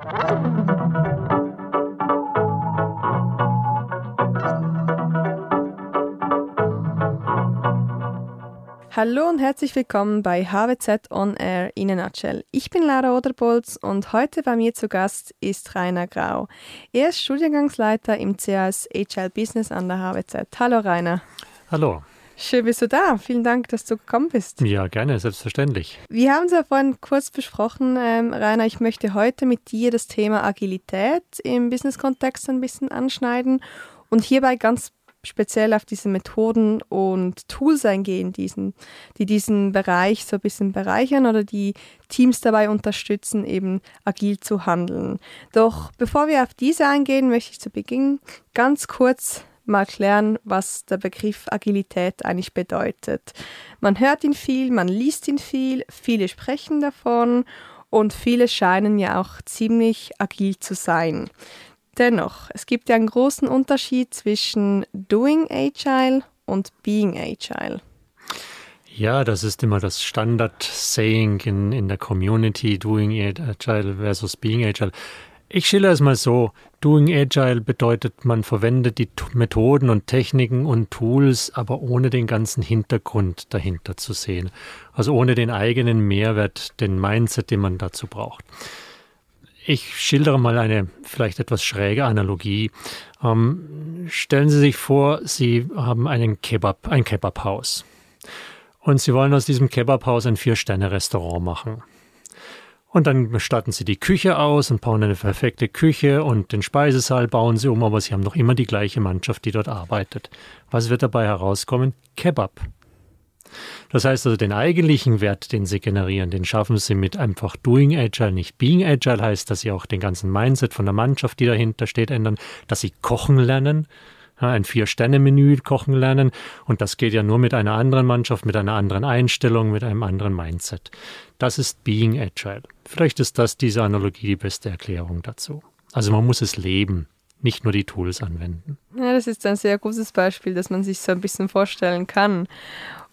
Hallo und herzlich willkommen bei HWZ On Air in a Nutshell. Ich bin Lara Oderbolz und heute bei mir zu Gast ist Rainer Grau. Er ist Studiengangsleiter im CAS HL Business an der HWZ. Hallo Rainer. Hallo. Schön bist du da. Vielen Dank, dass du gekommen bist. Ja, gerne, selbstverständlich. Wir haben es ja vorhin kurz besprochen, ähm, Rainer. Ich möchte heute mit dir das Thema Agilität im Business-Kontext ein bisschen anschneiden und hierbei ganz speziell auf diese Methoden und Tools eingehen, diesen, die diesen Bereich so ein bisschen bereichern oder die Teams dabei unterstützen, eben agil zu handeln. Doch bevor wir auf diese eingehen, möchte ich zu Beginn ganz kurz mal klären, was der Begriff Agilität eigentlich bedeutet. Man hört ihn viel, man liest ihn viel, viele sprechen davon und viele scheinen ja auch ziemlich agil zu sein. Dennoch, es gibt ja einen großen Unterschied zwischen Doing Agile und Being Agile. Ja, das ist immer das Standard-Saying in, in der Community, Doing Agile versus Being Agile. Ich schilder es mal so. Doing Agile bedeutet, man verwendet die Methoden und Techniken und Tools, aber ohne den ganzen Hintergrund dahinter zu sehen. Also ohne den eigenen Mehrwert, den Mindset, den man dazu braucht. Ich schildere mal eine vielleicht etwas schräge Analogie. Ähm, stellen Sie sich vor, Sie haben einen Kebab, ein Kebabhaus. Und Sie wollen aus diesem Kebabhaus ein Vier-Sterne-Restaurant machen. Und dann statten Sie die Küche aus und bauen eine perfekte Küche und den Speisesaal bauen Sie um, aber Sie haben noch immer die gleiche Mannschaft, die dort arbeitet. Was wird dabei herauskommen? Kebab. Das heißt also, den eigentlichen Wert, den sie generieren, den schaffen sie mit einfach Doing Agile, nicht Being Agile heißt, dass sie auch den ganzen Mindset von der Mannschaft, die dahinter steht, ändern, dass sie kochen lernen, ein Vier-Sterne-Menü kochen lernen. Und das geht ja nur mit einer anderen Mannschaft, mit einer anderen Einstellung, mit einem anderen Mindset. Das ist Being Agile. Vielleicht ist das diese Analogie die beste Erklärung dazu. Also man muss es leben, nicht nur die Tools anwenden. Ja, das ist ein sehr gutes Beispiel, dass man sich so ein bisschen vorstellen kann.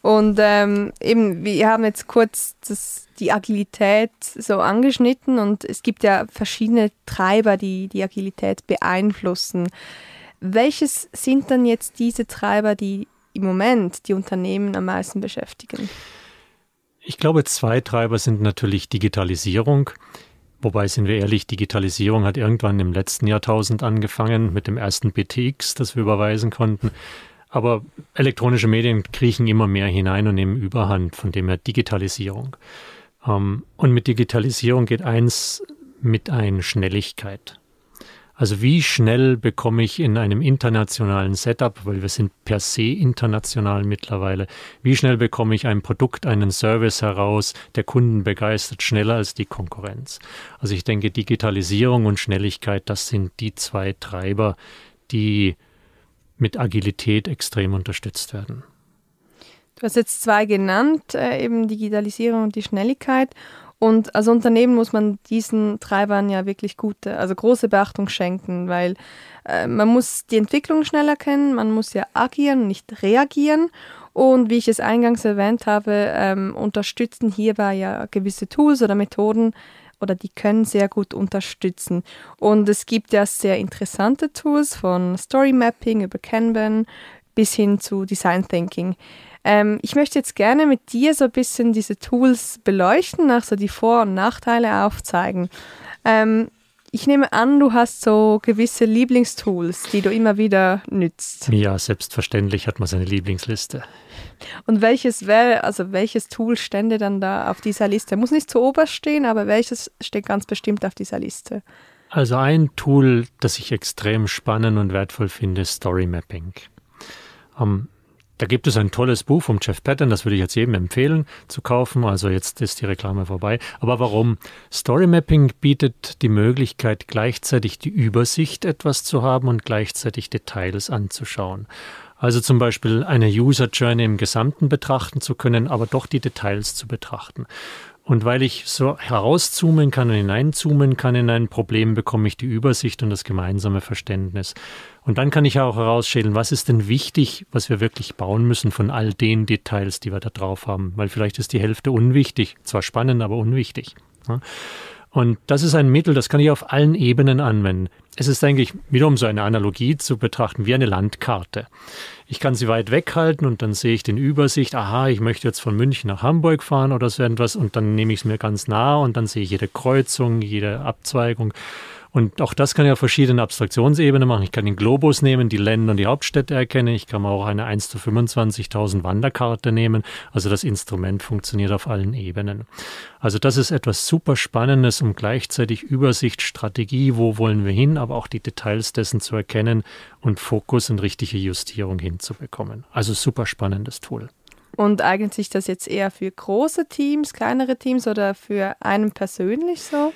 Und ähm, eben, wir haben jetzt kurz das, die Agilität so angeschnitten und es gibt ja verschiedene Treiber, die die Agilität beeinflussen. Welches sind dann jetzt diese Treiber, die im Moment die Unternehmen am meisten beschäftigen? Ich glaube, zwei Treiber sind natürlich Digitalisierung. Wobei, sind wir ehrlich, Digitalisierung hat irgendwann im letzten Jahrtausend angefangen mit dem ersten BTX, das wir überweisen konnten. Aber elektronische Medien kriechen immer mehr hinein und nehmen Überhand, von dem her Digitalisierung. Ähm, und mit Digitalisierung geht eins mit ein Schnelligkeit. Also wie schnell bekomme ich in einem internationalen Setup, weil wir sind per se international mittlerweile, wie schnell bekomme ich ein Produkt, einen Service heraus, der Kunden begeistert, schneller als die Konkurrenz. Also ich denke, Digitalisierung und Schnelligkeit, das sind die zwei Treiber, die mit Agilität extrem unterstützt werden. Du hast jetzt zwei genannt, äh, eben Digitalisierung und die Schnelligkeit. Und als Unternehmen muss man diesen Treibern ja wirklich gute, also große Beachtung schenken, weil äh, man muss die Entwicklung schnell erkennen, man muss ja agieren, nicht reagieren. Und wie ich es eingangs erwähnt habe, ähm, unterstützen hierbei ja gewisse Tools oder Methoden, oder die können sehr gut unterstützen. Und es gibt ja sehr interessante Tools von Story Mapping über Kanban bis hin zu Design Thinking. Ähm, ich möchte jetzt gerne mit dir so ein bisschen diese Tools beleuchten, nach so die Vor- und Nachteile aufzeigen. Ähm, ich nehme an, du hast so gewisse Lieblingstools, die du immer wieder nützt. Ja, selbstverständlich hat man seine Lieblingsliste. Und welches wäre, also welches Tool stände dann da auf dieser Liste? Muss nicht zu oberst stehen, aber welches steht ganz bestimmt auf dieser Liste? Also ein Tool, das ich extrem spannend und wertvoll finde, ist Story Mapping. Um, da gibt es ein tolles Buch vom Jeff Patton, das würde ich jetzt jedem empfehlen zu kaufen. Also jetzt ist die Reklame vorbei. Aber warum? Story Mapping bietet die Möglichkeit, gleichzeitig die Übersicht etwas zu haben und gleichzeitig Details anzuschauen. Also zum Beispiel eine User Journey im Gesamten betrachten zu können, aber doch die Details zu betrachten. Und weil ich so herauszoomen kann und hineinzoomen kann in ein Problem, bekomme ich die Übersicht und das gemeinsame Verständnis. Und dann kann ich auch herausschälen, was ist denn wichtig, was wir wirklich bauen müssen von all den Details, die wir da drauf haben. Weil vielleicht ist die Hälfte unwichtig, zwar spannend, aber unwichtig. Und das ist ein Mittel, das kann ich auf allen Ebenen anwenden. Es ist eigentlich wiederum so eine Analogie zu betrachten wie eine Landkarte. Ich kann sie weit weghalten und dann sehe ich den Übersicht, aha, ich möchte jetzt von München nach Hamburg fahren oder so etwas und dann nehme ich es mir ganz nah und dann sehe ich jede Kreuzung, jede Abzweigung. Und auch das kann ich auf verschiedenen Abstraktionsebenen machen. Ich kann den Globus nehmen, die Länder und die Hauptstädte erkennen. Ich kann auch eine 1 zu 25.000 Wanderkarte nehmen. Also das Instrument funktioniert auf allen Ebenen. Also das ist etwas super Spannendes, um gleichzeitig Übersicht, Strategie, wo wollen wir hin, aber auch die Details dessen zu erkennen und Fokus und richtige Justierung hinzubekommen. Also super spannendes Tool. Und eignet sich das jetzt eher für große Teams, kleinere Teams oder für einen persönlich so?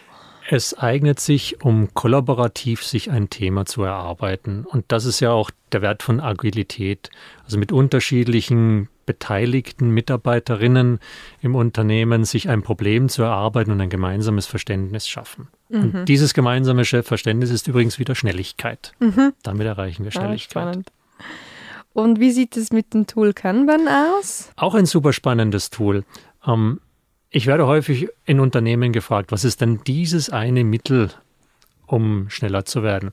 Es eignet sich, um kollaborativ sich ein Thema zu erarbeiten. Und das ist ja auch der Wert von Agilität. Also mit unterschiedlichen beteiligten Mitarbeiterinnen im Unternehmen sich ein Problem zu erarbeiten und ein gemeinsames Verständnis schaffen. Mhm. Und dieses gemeinsame Verständnis ist übrigens wieder Schnelligkeit. Mhm. Damit erreichen wir ah, Schnelligkeit. Ah, und wie sieht es mit dem Tool Kanban aus? Auch ein super spannendes Tool. Ähm, ich werde häufig in Unternehmen gefragt, was ist denn dieses eine Mittel, um schneller zu werden?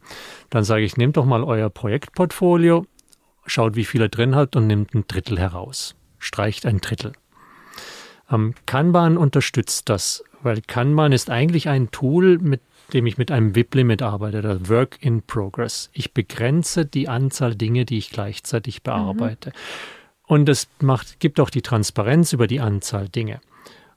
Dann sage ich, nehmt doch mal euer Projektportfolio, schaut, wie viel ihr drin habt und nehmt ein Drittel heraus. Streicht ein Drittel. Ähm, Kanban unterstützt das, weil Kanban ist eigentlich ein Tool, mit dem ich mit einem WIP-Limit arbeite, das Work in Progress. Ich begrenze die Anzahl Dinge, die ich gleichzeitig bearbeite. Mhm. Und es macht, gibt auch die Transparenz über die Anzahl Dinge.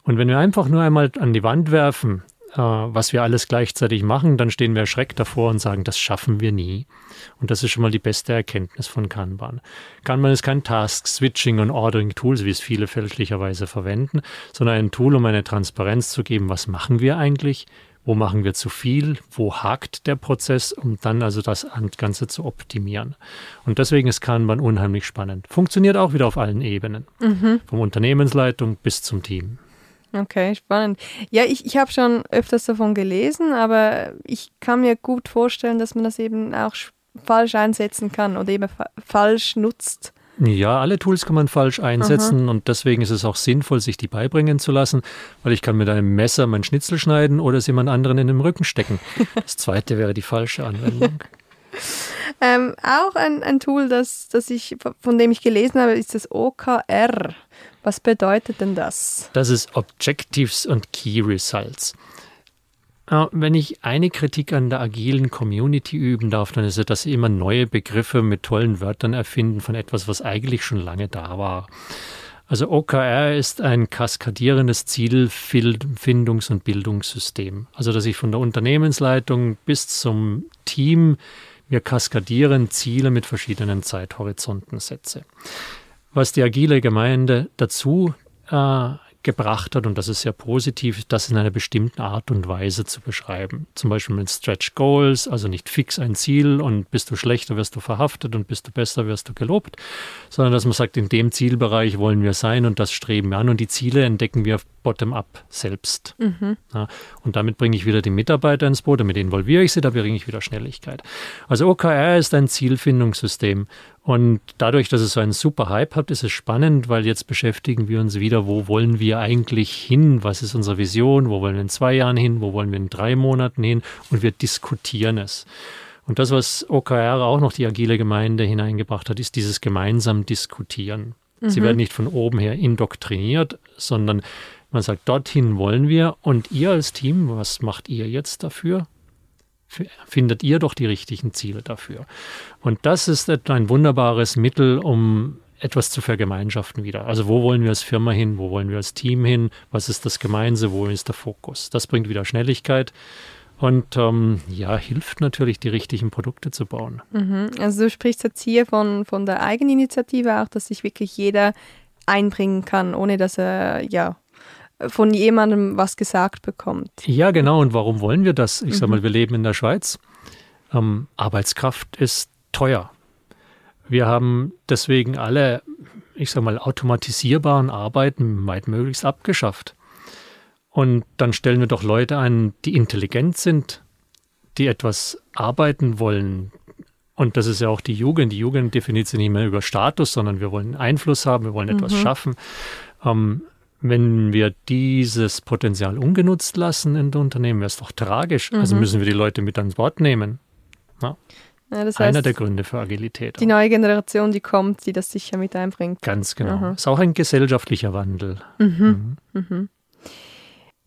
Und wenn wir einfach nur einmal an die Wand werfen, äh, was wir alles gleichzeitig machen, dann stehen wir erschreckt davor und sagen, das schaffen wir nie. Und das ist schon mal die beste Erkenntnis von Kanban. Kanban ist kein Task, Switching und Ordering Tools, wie es viele fälschlicherweise verwenden, sondern ein Tool, um eine Transparenz zu geben, was machen wir eigentlich, wo machen wir zu viel, wo hakt der Prozess, um dann also das Ganze zu optimieren. Und deswegen ist Kanban unheimlich spannend. Funktioniert auch wieder auf allen Ebenen, mhm. vom Unternehmensleitung bis zum Team. Okay, spannend. Ja, ich, ich habe schon öfters davon gelesen, aber ich kann mir gut vorstellen, dass man das eben auch falsch einsetzen kann oder eben fa falsch nutzt. Ja, alle Tools kann man falsch einsetzen Aha. und deswegen ist es auch sinnvoll, sich die beibringen zu lassen, weil ich kann mit einem Messer meinen Schnitzel schneiden oder es jemand anderen in den Rücken stecken. Das zweite wäre die falsche Anwendung. Ähm, auch ein, ein Tool, das, das ich, von dem ich gelesen habe, ist das OKR. Was bedeutet denn das? Das ist Objectives und Key Results. Wenn ich eine Kritik an der agilen Community üben darf, dann ist es, dass sie immer neue Begriffe mit tollen Wörtern erfinden von etwas, was eigentlich schon lange da war. Also OKR ist ein kaskadierendes Zielfindungs- und Bildungssystem. Also dass ich von der Unternehmensleitung bis zum Team mir kaskadieren Ziele mit verschiedenen Zeithorizonten setze was die agile Gemeinde dazu äh, gebracht hat, und das ist sehr positiv, das in einer bestimmten Art und Weise zu beschreiben. Zum Beispiel mit Stretch Goals, also nicht fix ein Ziel und bist du schlechter, wirst du verhaftet und bist du besser, wirst du gelobt, sondern dass man sagt, in dem Zielbereich wollen wir sein und das streben wir an und die Ziele entdecken wir bottom-up selbst. Mhm. Ja, und damit bringe ich wieder die Mitarbeiter ins Boot, damit involviere ich sie, da bringe ich wieder Schnelligkeit. Also OKR ist ein Zielfindungssystem und dadurch, dass es so einen super Hype hat, ist es spannend, weil jetzt beschäftigen wir uns wieder, wo wollen wir eigentlich hin? Was ist unsere Vision? Wo wollen wir in zwei Jahren hin? Wo wollen wir in drei Monaten hin? Und wir diskutieren es. Und das, was OKR auch noch die agile Gemeinde hineingebracht hat, ist dieses gemeinsam Diskutieren. Mhm. Sie werden nicht von oben her indoktriniert, sondern man sagt, dorthin wollen wir. Und ihr als Team, was macht ihr jetzt dafür? Findet ihr doch die richtigen Ziele dafür. Und das ist ein wunderbares Mittel, um etwas zu vergemeinschaften wieder. Also wo wollen wir als Firma hin, wo wollen wir als Team hin, was ist das Gemeinse, wo ist der Fokus. Das bringt wieder Schnelligkeit und ähm, ja, hilft natürlich, die richtigen Produkte zu bauen. Mhm. Also du sprichst jetzt hier von, von der Eigeninitiative auch, dass sich wirklich jeder einbringen kann, ohne dass er ja von jemandem was gesagt bekommt. Ja, genau. Und warum wollen wir das? Ich mhm. sage mal, wir leben in der Schweiz. Ähm, Arbeitskraft ist teuer. Wir haben deswegen alle, ich sage mal, automatisierbaren Arbeiten weit möglichst abgeschafft. Und dann stellen wir doch Leute ein, die intelligent sind, die etwas arbeiten wollen. Und das ist ja auch die Jugend. Die Jugend definiert sich nicht mehr über Status, sondern wir wollen Einfluss haben, wir wollen etwas mhm. schaffen. Ähm, wenn wir dieses Potenzial ungenutzt lassen in den Unternehmen, wäre es doch tragisch. Also mhm. Also müssen wir die Leute mit ans Wort nehmen. Ja. Ja, das heißt, Einer der Gründe für Agilität. Die neue Generation, die kommt, die das sicher mit einbringt. Ganz genau. Mhm. Ist auch ein gesellschaftlicher Wandel. Mhm. Mhm. mhm.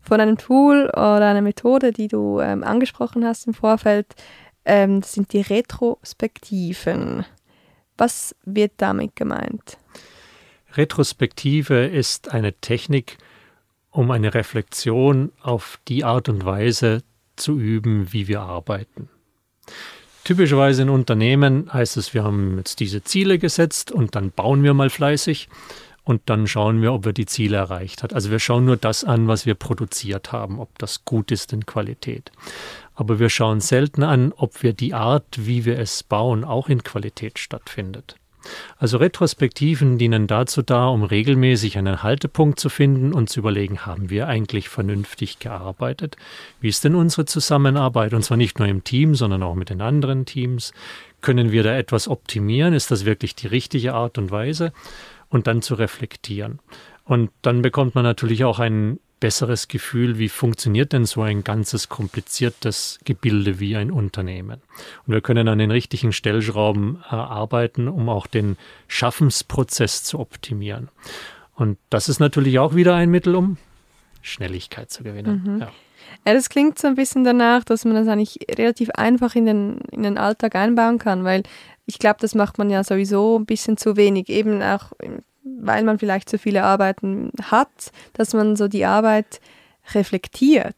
Von einem Tool oder einer Methode, die du ähm, angesprochen hast im Vorfeld, ähm, das sind die Retrospektiven. Was wird damit gemeint? Retrospektive ist eine Technik, um eine Reflexion auf die Art und Weise zu üben, wie wir arbeiten. Typischerweise in Unternehmen heißt es, wir haben jetzt diese Ziele gesetzt und dann bauen wir mal fleißig und dann schauen wir, ob wir die Ziele erreicht hat. Also wir schauen nur das an, was wir produziert haben, ob das gut ist in Qualität. Aber wir schauen selten an, ob wir die Art, wie wir es bauen, auch in Qualität stattfindet. Also Retrospektiven dienen dazu da, um regelmäßig einen Haltepunkt zu finden und zu überlegen, haben wir eigentlich vernünftig gearbeitet? Wie ist denn unsere Zusammenarbeit? Und zwar nicht nur im Team, sondern auch mit den anderen Teams. Können wir da etwas optimieren? Ist das wirklich die richtige Art und Weise? Und dann zu reflektieren. Und dann bekommt man natürlich auch einen besseres Gefühl, wie funktioniert denn so ein ganzes kompliziertes Gebilde wie ein Unternehmen. Und wir können an den richtigen Stellschrauben äh, arbeiten, um auch den Schaffensprozess zu optimieren. Und das ist natürlich auch wieder ein Mittel, um Schnelligkeit zu gewinnen. Mhm. Ja. Ja, das klingt so ein bisschen danach, dass man das eigentlich relativ einfach in den, in den Alltag einbauen kann, weil ich glaube, das macht man ja sowieso ein bisschen zu wenig, eben auch weil man vielleicht so viele Arbeiten hat, dass man so die Arbeit reflektiert.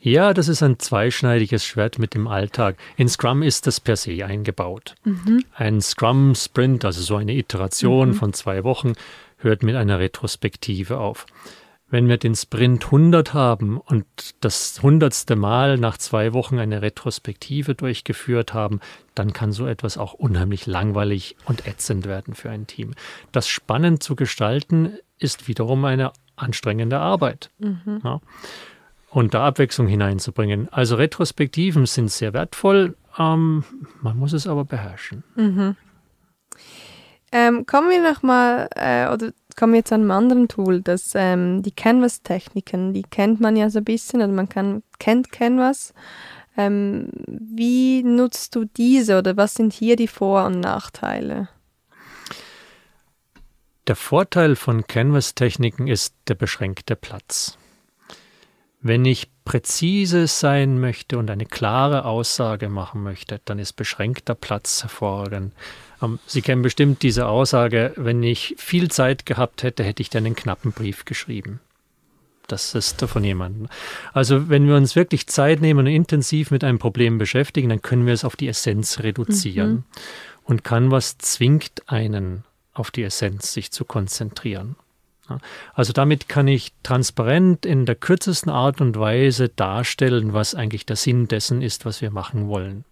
Ja, das ist ein zweischneidiges Schwert mit dem Alltag. In Scrum ist das per se eingebaut. Mhm. Ein Scrum-Sprint, also so eine Iteration mhm. von zwei Wochen, hört mit einer Retrospektive auf wenn wir den Sprint 100 haben und das hundertste Mal nach zwei Wochen eine Retrospektive durchgeführt haben, dann kann so etwas auch unheimlich langweilig und ätzend werden für ein Team. Das spannend zu gestalten ist wiederum eine anstrengende Arbeit. Mhm. Ja. Und da Abwechslung hineinzubringen. Also Retrospektiven sind sehr wertvoll, ähm, man muss es aber beherrschen. Mhm. Ähm, kommen wir nochmal, äh, oder kommen wir jetzt an einem anderen Tool, das, ähm, die Canvas-Techniken, die kennt man ja so ein bisschen, oder man kann, kennt Canvas. Ähm, wie nutzt du diese oder was sind hier die Vor- und Nachteile? Der Vorteil von Canvas-Techniken ist der beschränkte Platz. Wenn ich präzise sein möchte und eine klare Aussage machen möchte, dann ist beschränkter Platz hervorragend. Ähm, Sie kennen bestimmt diese Aussage, wenn ich viel Zeit gehabt hätte, hätte ich dann einen knappen Brief geschrieben. Das ist von jemandem. Also wenn wir uns wirklich Zeit nehmen und intensiv mit einem Problem beschäftigen, dann können wir es auf die Essenz reduzieren. Mhm. Und Canvas zwingt einen auf die Essenz, sich zu konzentrieren. Also damit kann ich transparent in der kürzesten Art und Weise darstellen, was eigentlich der Sinn dessen ist, was wir machen wollen.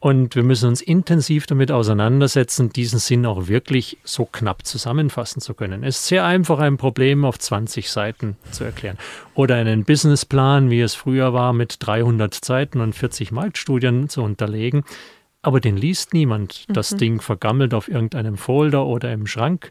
Und wir müssen uns intensiv damit auseinandersetzen, diesen Sinn auch wirklich so knapp zusammenfassen zu können. Es ist sehr einfach, ein Problem auf 20 Seiten zu erklären. Oder einen Businessplan, wie es früher war, mit 300 Seiten und 40 Marktstudien zu unterlegen. Aber den liest niemand. Das mhm. Ding vergammelt auf irgendeinem Folder oder im Schrank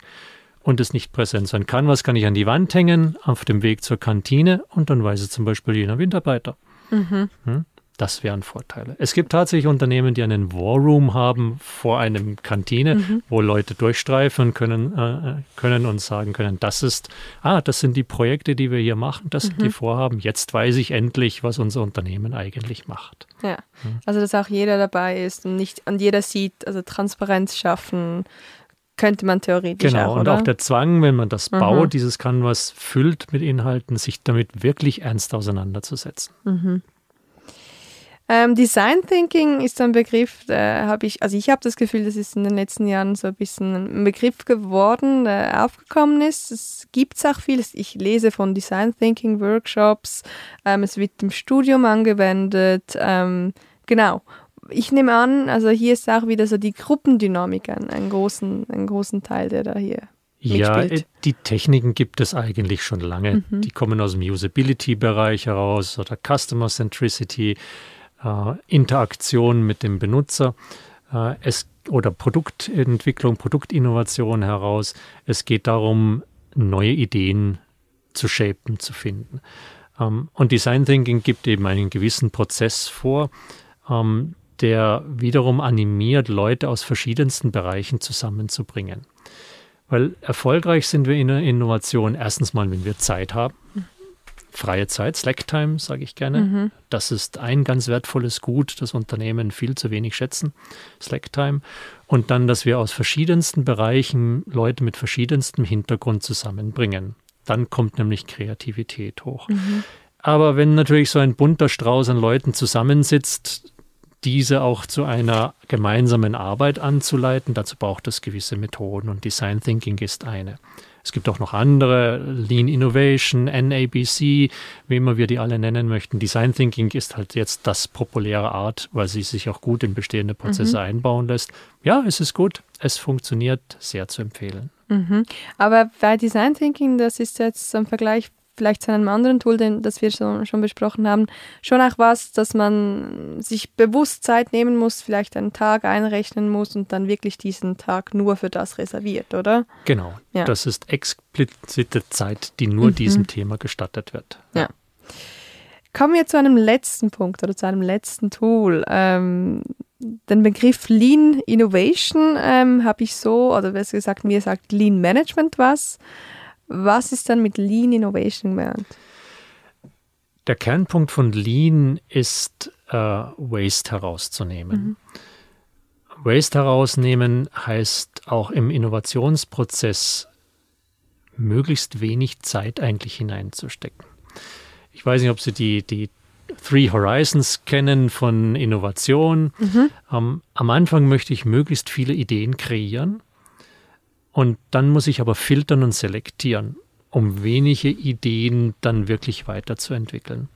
und ist nicht präsent sein kann. Was kann ich an die Wand hängen, auf dem Weg zur Kantine und dann weiß es zum Beispiel jener Mitarbeiter. Mhm. Hm? Das wären Vorteile. Es gibt tatsächlich Unternehmen, die einen Warroom haben vor einem Kantine, mhm. wo Leute durchstreifen können, äh, können und sagen können, das ist, ah, das sind die Projekte, die wir hier machen, das mhm. sind die mhm. Vorhaben. Jetzt weiß ich endlich, was unser Unternehmen eigentlich macht. Ja, mhm. also dass auch jeder dabei ist und nicht an jeder sieht, also Transparenz schaffen, könnte man theoretisch genau, auch, und auch der Zwang, wenn man das mhm. baut, dieses Canvas füllt mit Inhalten, sich damit wirklich ernst auseinanderzusetzen. Mhm. Ähm, Design Thinking ist ein Begriff, äh, habe ich, also ich habe das Gefühl, das ist in den letzten Jahren so ein bisschen ein Begriff geworden, der aufgekommen ist. Es gibt auch viel. Ich lese von Design Thinking Workshops. Ähm, es wird im Studium angewendet. Ähm, genau. Ich nehme an, also hier ist auch wieder so die Gruppendynamik ein, einen großen, einen großen Teil, der da hier ja, mitspielt. die Techniken gibt es eigentlich schon lange. Mhm. Die kommen aus dem Usability-Bereich heraus oder Customer Centricity äh, Interaktion mit dem Benutzer äh, es, oder Produktentwicklung, Produktinnovation heraus. Es geht darum, neue Ideen zu shapen, zu finden. Ähm, und Design Thinking gibt eben einen gewissen Prozess vor, ähm, der wiederum animiert, Leute aus verschiedensten Bereichen zusammenzubringen. Weil erfolgreich sind wir in der Innovation erstens mal, wenn wir Zeit haben. Freie Zeit, Slacktime, sage ich gerne. Mhm. Das ist ein ganz wertvolles Gut, das Unternehmen viel zu wenig schätzen. Slacktime. Und dann, dass wir aus verschiedensten Bereichen Leute mit verschiedenstem Hintergrund zusammenbringen. Dann kommt nämlich Kreativität hoch. Mhm. Aber wenn natürlich so ein bunter Strauß an Leuten zusammensitzt, diese auch zu einer gemeinsamen Arbeit anzuleiten. Dazu braucht es gewisse Methoden und Design Thinking ist eine. Es gibt auch noch andere, Lean Innovation, NABC, wie immer wir die alle nennen möchten. Design Thinking ist halt jetzt das populäre Art, weil sie sich auch gut in bestehende Prozesse mhm. einbauen lässt. Ja, es ist gut, es funktioniert, sehr zu empfehlen. Mhm. Aber bei Design Thinking, das ist jetzt im Vergleich vielleicht zu einem anderen Tool, den, das wir so, schon besprochen haben, schon auch was, dass man sich bewusst Zeit nehmen muss, vielleicht einen Tag einrechnen muss und dann wirklich diesen Tag nur für das reserviert, oder? Genau. Ja. Das ist explizite Zeit, die nur mhm. diesem Thema gestattet wird. Ja. ja. Kommen wir zu einem letzten Punkt oder zu einem letzten Tool. Ähm, den Begriff Lean Innovation ähm, habe ich so, oder besser gesagt, mir sagt Lean Management was. Was ist dann mit Lean Innovation gemeint? Der Kernpunkt von Lean ist, äh, Waste herauszunehmen. Mhm. Waste herausnehmen heißt auch im Innovationsprozess möglichst wenig Zeit eigentlich hineinzustecken. Ich weiß nicht, ob Sie die, die Three Horizons kennen von Innovation. Mhm. Ähm, am Anfang möchte ich möglichst viele Ideen kreieren und dann muss ich aber filtern und selektieren, um wenige Ideen dann wirklich weiterzuentwickeln.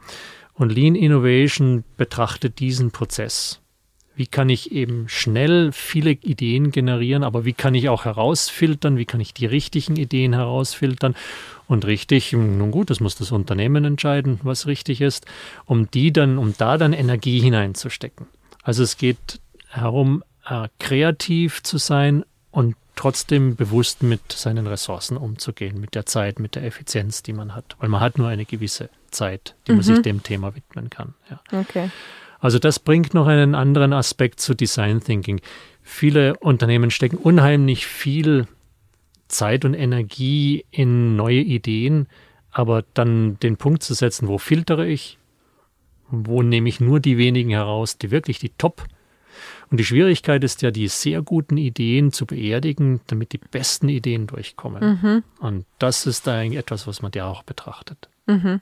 Und Lean Innovation betrachtet diesen Prozess. Wie kann ich eben schnell viele Ideen generieren, aber wie kann ich auch herausfiltern, wie kann ich die richtigen Ideen herausfiltern und richtig, nun gut, das muss das Unternehmen entscheiden, was richtig ist, um die dann, um da dann Energie hineinzustecken. Also es geht herum, äh, kreativ zu sein und trotzdem bewusst mit seinen Ressourcen umzugehen, mit der Zeit, mit der Effizienz, die man hat. Weil man hat nur eine gewisse Zeit, die mhm. man sich mhm. dem Thema widmen kann. Ja. Okay. Also das bringt noch einen anderen Aspekt zu Design Thinking. Viele Unternehmen stecken unheimlich viel Zeit und Energie in neue Ideen, aber dann den Punkt zu setzen, wo filtere ich, wo nehme ich nur die wenigen heraus, die wirklich die Top und die Schwierigkeit ist ja, die sehr guten Ideen zu beerdigen, damit die besten Ideen durchkommen. Mhm. Und das ist eigentlich etwas, was man ja auch betrachtet. Mhm.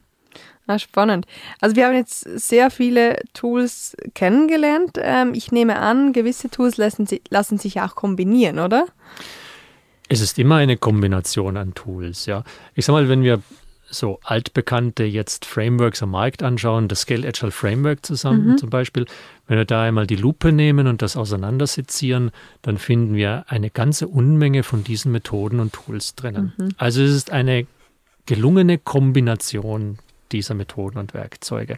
Ah, spannend. Also wir haben jetzt sehr viele Tools kennengelernt. Ähm, ich nehme an, gewisse Tools lassen, lassen sich auch kombinieren, oder? Es ist immer eine Kombination an Tools, ja. Ich sag mal, wenn wir so altbekannte jetzt Frameworks am Markt anschauen, das Scale Agile Framework zusammen mhm. zum Beispiel, wenn wir da einmal die Lupe nehmen und das auseinandersezieren, dann finden wir eine ganze Unmenge von diesen Methoden und Tools drinnen. Mhm. Also es ist eine gelungene Kombination dieser Methoden und Werkzeuge.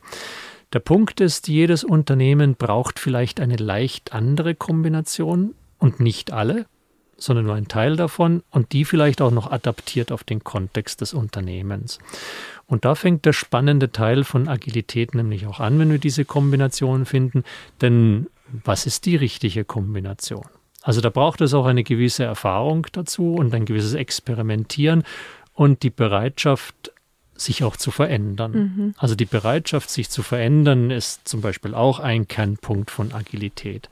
Der Punkt ist, jedes Unternehmen braucht vielleicht eine leicht andere Kombination und nicht alle sondern nur ein Teil davon und die vielleicht auch noch adaptiert auf den Kontext des Unternehmens. Und da fängt der spannende Teil von Agilität nämlich auch an, wenn wir diese Kombination finden. Denn was ist die richtige Kombination? Also da braucht es auch eine gewisse Erfahrung dazu und ein gewisses Experimentieren und die Bereitschaft, sich auch zu verändern. Mhm. Also die Bereitschaft, sich zu verändern, ist zum Beispiel auch ein Kernpunkt von Agilität.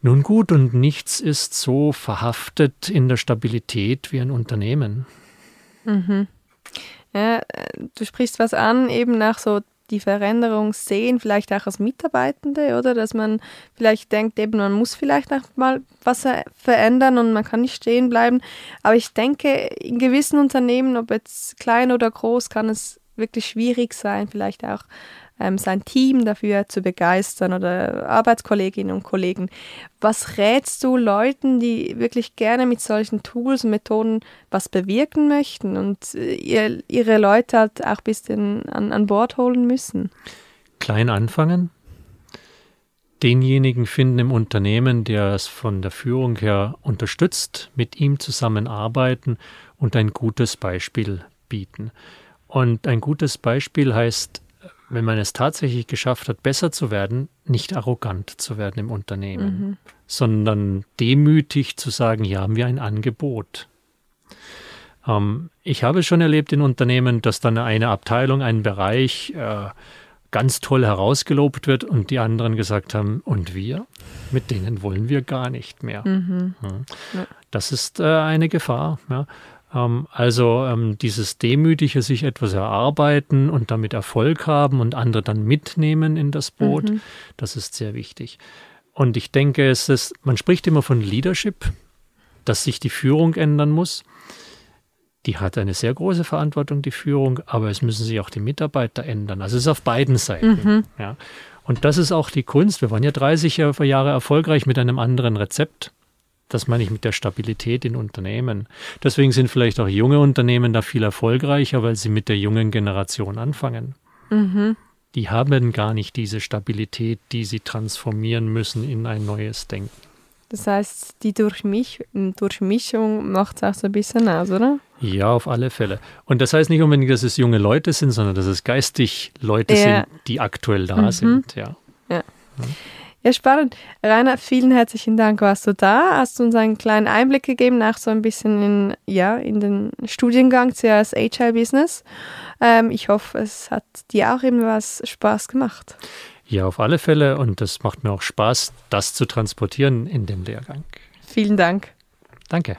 Nun gut, und nichts ist so verhaftet in der Stabilität wie ein Unternehmen. Mhm. Ja, du sprichst was an, eben nach so die Veränderung sehen, vielleicht auch als Mitarbeitende, oder? Dass man vielleicht denkt, eben man muss vielleicht auch mal was verändern und man kann nicht stehen bleiben. Aber ich denke, in gewissen Unternehmen, ob jetzt klein oder groß, kann es wirklich schwierig sein, vielleicht auch ähm, sein Team dafür zu begeistern oder Arbeitskolleginnen und Kollegen. Was rätst du Leuten, die wirklich gerne mit solchen Tools und Methoden was bewirken möchten und äh, ihr, ihre Leute halt auch ein bisschen an, an Bord holen müssen? Klein anfangen, denjenigen finden im Unternehmen, der es von der Führung her unterstützt, mit ihm zusammenarbeiten und ein gutes Beispiel bieten. Und ein gutes Beispiel heißt, wenn man es tatsächlich geschafft hat, besser zu werden, nicht arrogant zu werden im Unternehmen, mhm. sondern demütig zu sagen, hier haben wir ein Angebot. Ähm, ich habe schon erlebt in Unternehmen, dass dann eine Abteilung, ein Bereich äh, ganz toll herausgelobt wird und die anderen gesagt haben, und wir? Mit denen wollen wir gar nicht mehr. Mhm. Ja. Das ist äh, eine Gefahr. Ja. Ähm, also ähm, dieses demütige sich etwas erarbeiten und damit Erfolg haben und andere dann mitnehmen in das Boot, mhm. das ist sehr wichtig. Und ich denke, es ist, man spricht immer von Leadership, dass sich die Führung ändern muss. Die hat eine sehr große Verantwortung, die Führung, aber es müssen sich auch die Mitarbeiter ändern. Also es ist auf beiden Seiten. Mhm. Ja. Und das ist auch die Kunst. Wir waren ja 30 Jahre erfolgreich mit einem anderen Rezept. Das meine ich mit der Stabilität in Unternehmen. Deswegen sind vielleicht auch junge Unternehmen da viel erfolgreicher, weil sie mit der jungen Generation anfangen. Mhm. Die haben gar nicht diese Stabilität, die sie transformieren müssen in ein neues Denken. Das heißt, die Durchmisch Durchmischung macht es auch so ein bisschen aus, oder? Ja, auf alle Fälle. Und das heißt nicht unbedingt, dass es junge Leute sind, sondern dass es geistig Leute ja. sind, die aktuell da mhm. sind. Ja. ja. Ja, spannend. Rainer, vielen herzlichen Dank, warst du da. Hast du uns einen kleinen Einblick gegeben, nach so ein bisschen in, ja, in den Studiengang CS Agile Business. Ähm, ich hoffe, es hat dir auch eben was Spaß gemacht. Ja, auf alle Fälle. Und es macht mir auch Spaß, das zu transportieren in dem Lehrgang. Vielen Dank. Danke.